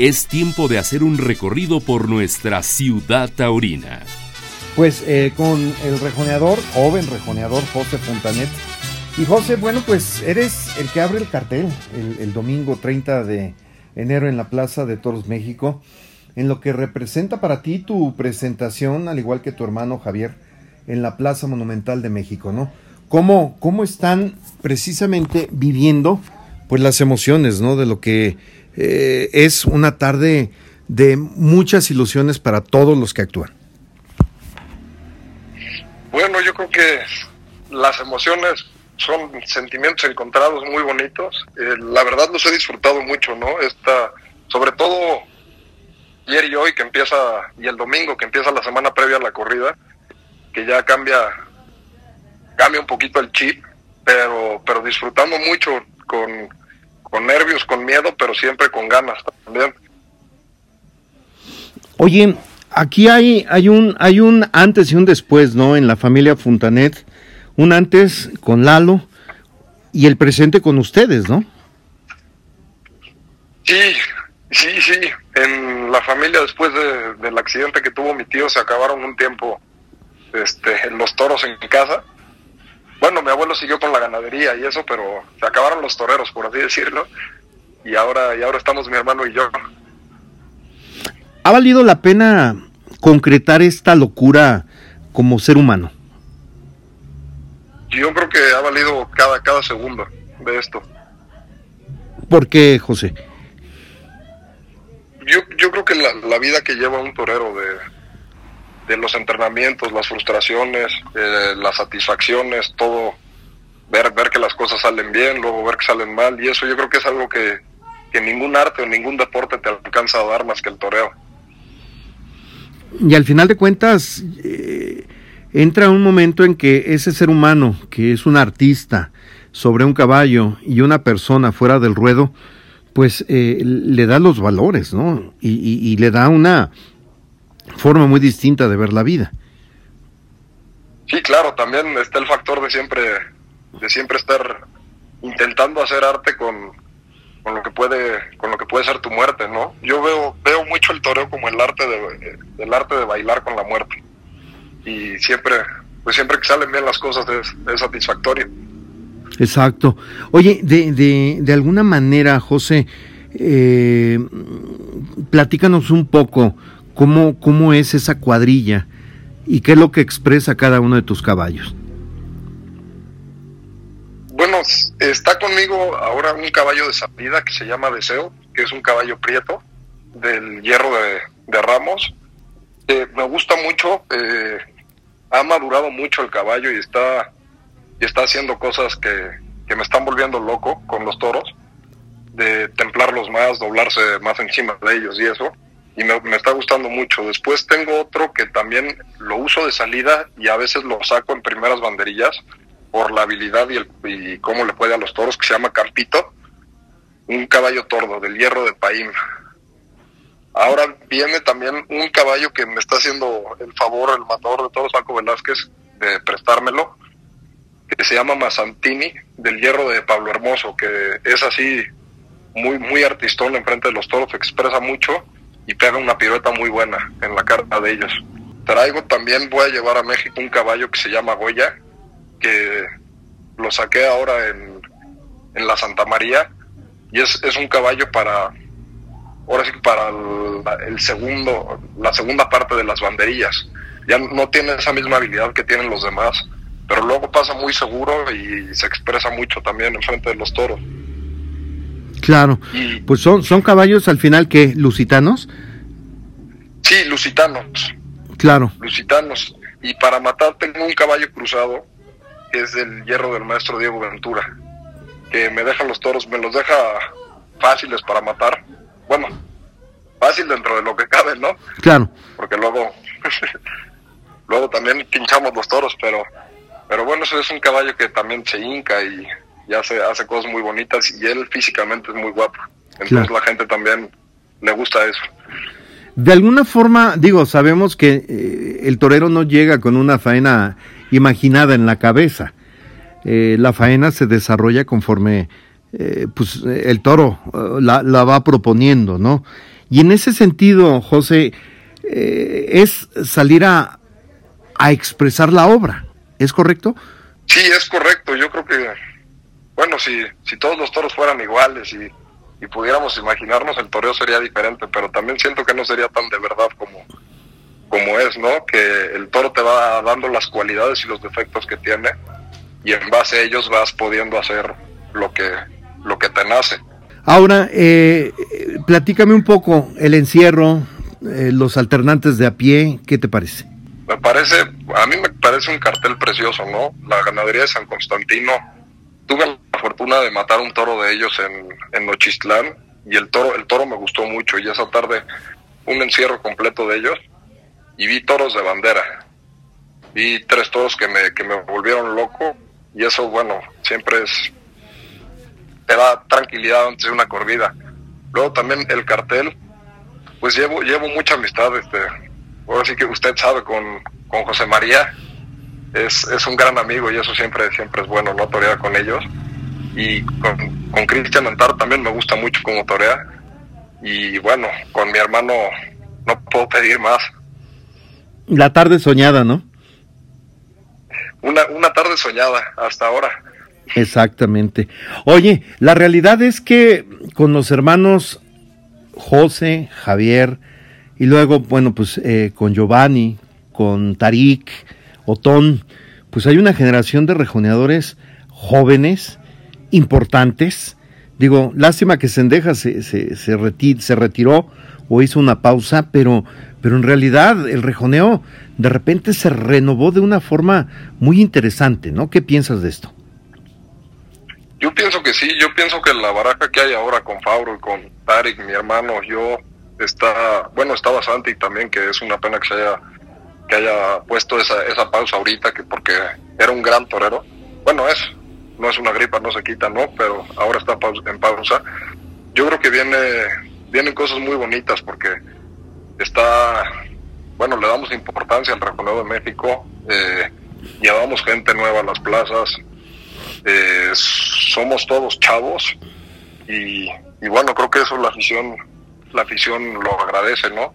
es tiempo de hacer un recorrido por nuestra ciudad taurina. Pues eh, con el rejoneador, joven rejoneador José Fontanet. Y José, bueno, pues eres el que abre el cartel el, el domingo 30 de enero en la Plaza de Toros México, en lo que representa para ti tu presentación, al igual que tu hermano Javier, en la Plaza Monumental de México, ¿no? ¿Cómo, cómo están precisamente viviendo pues las emociones, ¿no? De lo que eh, es una tarde de muchas ilusiones para todos los que actúan. Bueno, yo creo que las emociones son sentimientos encontrados muy bonitos. Eh, la verdad los he disfrutado mucho, ¿no? Esta, sobre todo ayer y hoy que empieza, y el domingo que empieza la semana previa a la corrida, que ya cambia, cambia un poquito el chip, pero, pero disfrutando mucho con, con nervios, con miedo, pero siempre con ganas también. Oye, aquí hay, hay, un, hay un antes y un después, ¿no? En la familia Fontanet. Un antes con Lalo y el presente con ustedes, ¿no? Sí, sí, sí. En la familia, después de, del accidente que tuvo mi tío, se acabaron un tiempo este, los toros en casa. Bueno, mi abuelo siguió con la ganadería y eso, pero se acabaron los toreros, por así decirlo. Y ahora, y ahora estamos mi hermano y yo. ¿Ha valido la pena concretar esta locura como ser humano? Yo creo que ha valido cada, cada segundo de esto. ¿Por qué, José? Yo, yo creo que la, la vida que lleva un torero de, de los entrenamientos, las frustraciones, eh, las satisfacciones, todo, ver, ver que las cosas salen bien, luego ver que salen mal, y eso yo creo que es algo que, que ningún arte o ningún deporte te alcanza a dar más que el toreo. Y al final de cuentas, eh, entra un momento en que ese ser humano, que es un artista sobre un caballo y una persona fuera del ruedo, pues eh, le da los valores, ¿no? Y, le da una forma muy distinta de ver la vida. Sí, claro, también está el factor de siempre, de siempre estar intentando hacer arte con, con lo que puede, con lo que puede ser tu muerte, ¿no? Yo veo, veo mucho el toreo como el arte de, el arte de bailar con la muerte y siempre, pues siempre que salen bien las cosas es, es satisfactorio. Exacto. Oye, de, de, de alguna manera, José, eh, platícanos un poco cómo, cómo es esa cuadrilla y qué es lo que expresa cada uno de tus caballos. Bueno, está conmigo ahora un caballo de salida que se llama Deseo, que es un caballo prieto del hierro de, Ramos. Eh, me gusta mucho, eh, ha madurado mucho el caballo y está, y está haciendo cosas que, que me están volviendo loco con los toros, de templarlos más, doblarse más encima de ellos y eso, y me, está gustando mucho. Después tengo otro que también lo uso de salida y a veces lo saco en primeras banderillas por la habilidad y, el, y cómo le puede a los toros, que se llama Carpito, un caballo tordo del hierro de Paim. Ahora viene también un caballo que me está haciendo el favor, el matador de toros, Paco Velázquez, de prestármelo, que se llama Mazantini, del hierro de Pablo Hermoso, que es así muy, muy artistón enfrente de los toros, expresa mucho y pega una pirueta muy buena en la cara de ellos. Traigo también, voy a llevar a México un caballo que se llama Goya, que lo saqué ahora en, en la Santa María, y es, es un caballo para, ahora sí para el, el, segundo, la segunda parte de las banderillas. Ya no tiene esa misma habilidad que tienen los demás, pero luego pasa muy seguro y se expresa mucho también en frente de los toros. Claro, pues son, son caballos al final que lusitanos. Sí, lusitanos. Claro. Lusitanos. Y para matar tengo un caballo cruzado, que es del hierro del maestro Diego Ventura, que me deja los toros, me los deja fáciles para matar. Bueno, fácil dentro de lo que cabe, ¿no? Claro. Porque luego, luego también pinchamos los toros, pero, pero bueno, eso es un caballo que también se hinca y, y hace, hace cosas muy bonitas y él físicamente es muy guapo. Entonces claro. la gente también le gusta eso. De alguna forma, digo, sabemos que eh, el torero no llega con una faena imaginada en la cabeza. Eh, la faena se desarrolla conforme eh, pues, el toro la, la, va proponiendo, ¿no? Y en ese sentido, José, es salir a, a expresar la obra, ¿es correcto? Sí, es correcto. Yo creo que, bueno, si, si todos los toros fueran iguales y, y pudiéramos imaginarnos, el toreo sería diferente, pero también siento que no sería tan de verdad como, como es, ¿no? Que el toro te va dando las cualidades y los defectos que tiene y en base a ellos vas pudiendo hacer lo que, lo que te nace. Ahora, eh, platícame un poco el encierro, eh, los alternantes de a pie, ¿qué te parece? Me parece, a mí me parece un cartel precioso, ¿no? La ganadería de San Constantino. Tuve fortuna de matar un toro de ellos en, en Nochistlán y el toro, el toro me gustó mucho y esa tarde un encierro completo de ellos y vi toros de bandera. Vi tres toros que me, que me volvieron loco y eso, bueno, siempre es, te da tranquilidad antes de una corrida. Luego también el cartel, pues llevo, llevo mucha amistad, este, ahora sí que usted sabe, con, con José María, es, es un gran amigo y eso siempre, siempre es bueno, ¿no? Torear con ellos. Y con, con Cristian Antar también me gusta mucho como torea. Y bueno, con mi hermano no puedo pedir más. La tarde soñada, ¿no? Una, una tarde soñada hasta ahora. Exactamente. Oye, la realidad es que con los hermanos José, Javier, y luego, bueno, pues eh, con Giovanni, con Tarik, Otón, pues hay una generación de rejoneadores jóvenes, importantes. Digo, lástima que Sendeja se, se, se, se retiró o hizo una pausa, pero, pero en realidad el rejoneo de repente se renovó de una forma muy interesante, ¿no? ¿Qué piensas de esto? Yo pienso que sí, yo pienso que la baraja que hay ahora con Fabro y con Tarik, mi hermano, yo, está, bueno, estaba Santi también, que es una pena que se haya, que haya puesto esa, esa pausa ahorita, que porque era un gran torero. Bueno, es, no es una gripa, no se quita, ¿no? Pero ahora está en pausa. Yo creo que viene, vienen cosas muy bonitas porque está, bueno, le damos importancia al rejoneo de México, eh, llevamos gente nueva a las plazas, eh, somos todos chavos y, y, bueno, creo que eso la afición, la afición lo agradece, ¿no?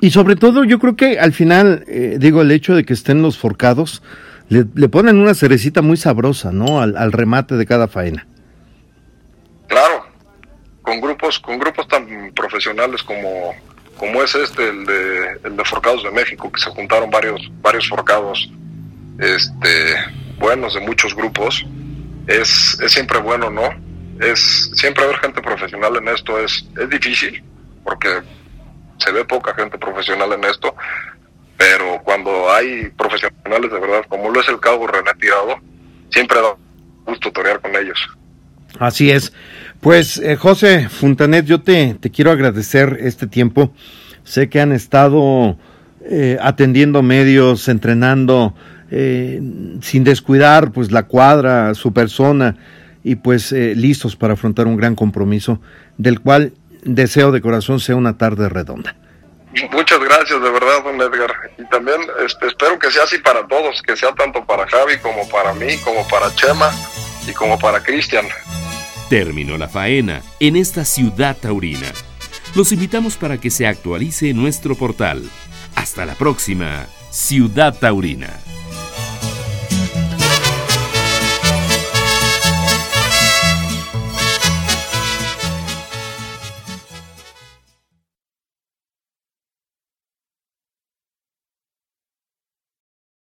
Y sobre todo yo creo que al final, eh, digo, el hecho de que estén los forcados, le, le ponen una cerecita muy sabrosa, ¿no? Al, al, remate de cada faena. Claro, con grupos, con grupos tan profesionales como, como es este, el de, el de Forcados de México, que se juntaron varios, varios forcados, este, buenos de muchos grupos, es, es siempre bueno, ¿no? Es siempre haber gente profesional en esto es, es difícil, porque se ve poca gente profesional en esto, cuando hay profesionales de verdad, como lo es el cabo René Tirado, siempre da gusto torear con ellos. Así es. Pues eh, José Funtanet, yo te, te, quiero agradecer este tiempo. Sé que han estado eh, atendiendo medios, entrenando, eh, sin descuidar pues la cuadra, su persona y pues eh, listos para afrontar un gran compromiso del cual deseo de corazón sea una tarde redonda. Muchas gracias de verdad, don Edgar. Y también este, espero que sea así para todos, que sea tanto para Javi como para mí, como para Chema y como para Cristian. Terminó la faena en esta ciudad taurina. Los invitamos para que se actualice nuestro portal. Hasta la próxima, Ciudad Taurina.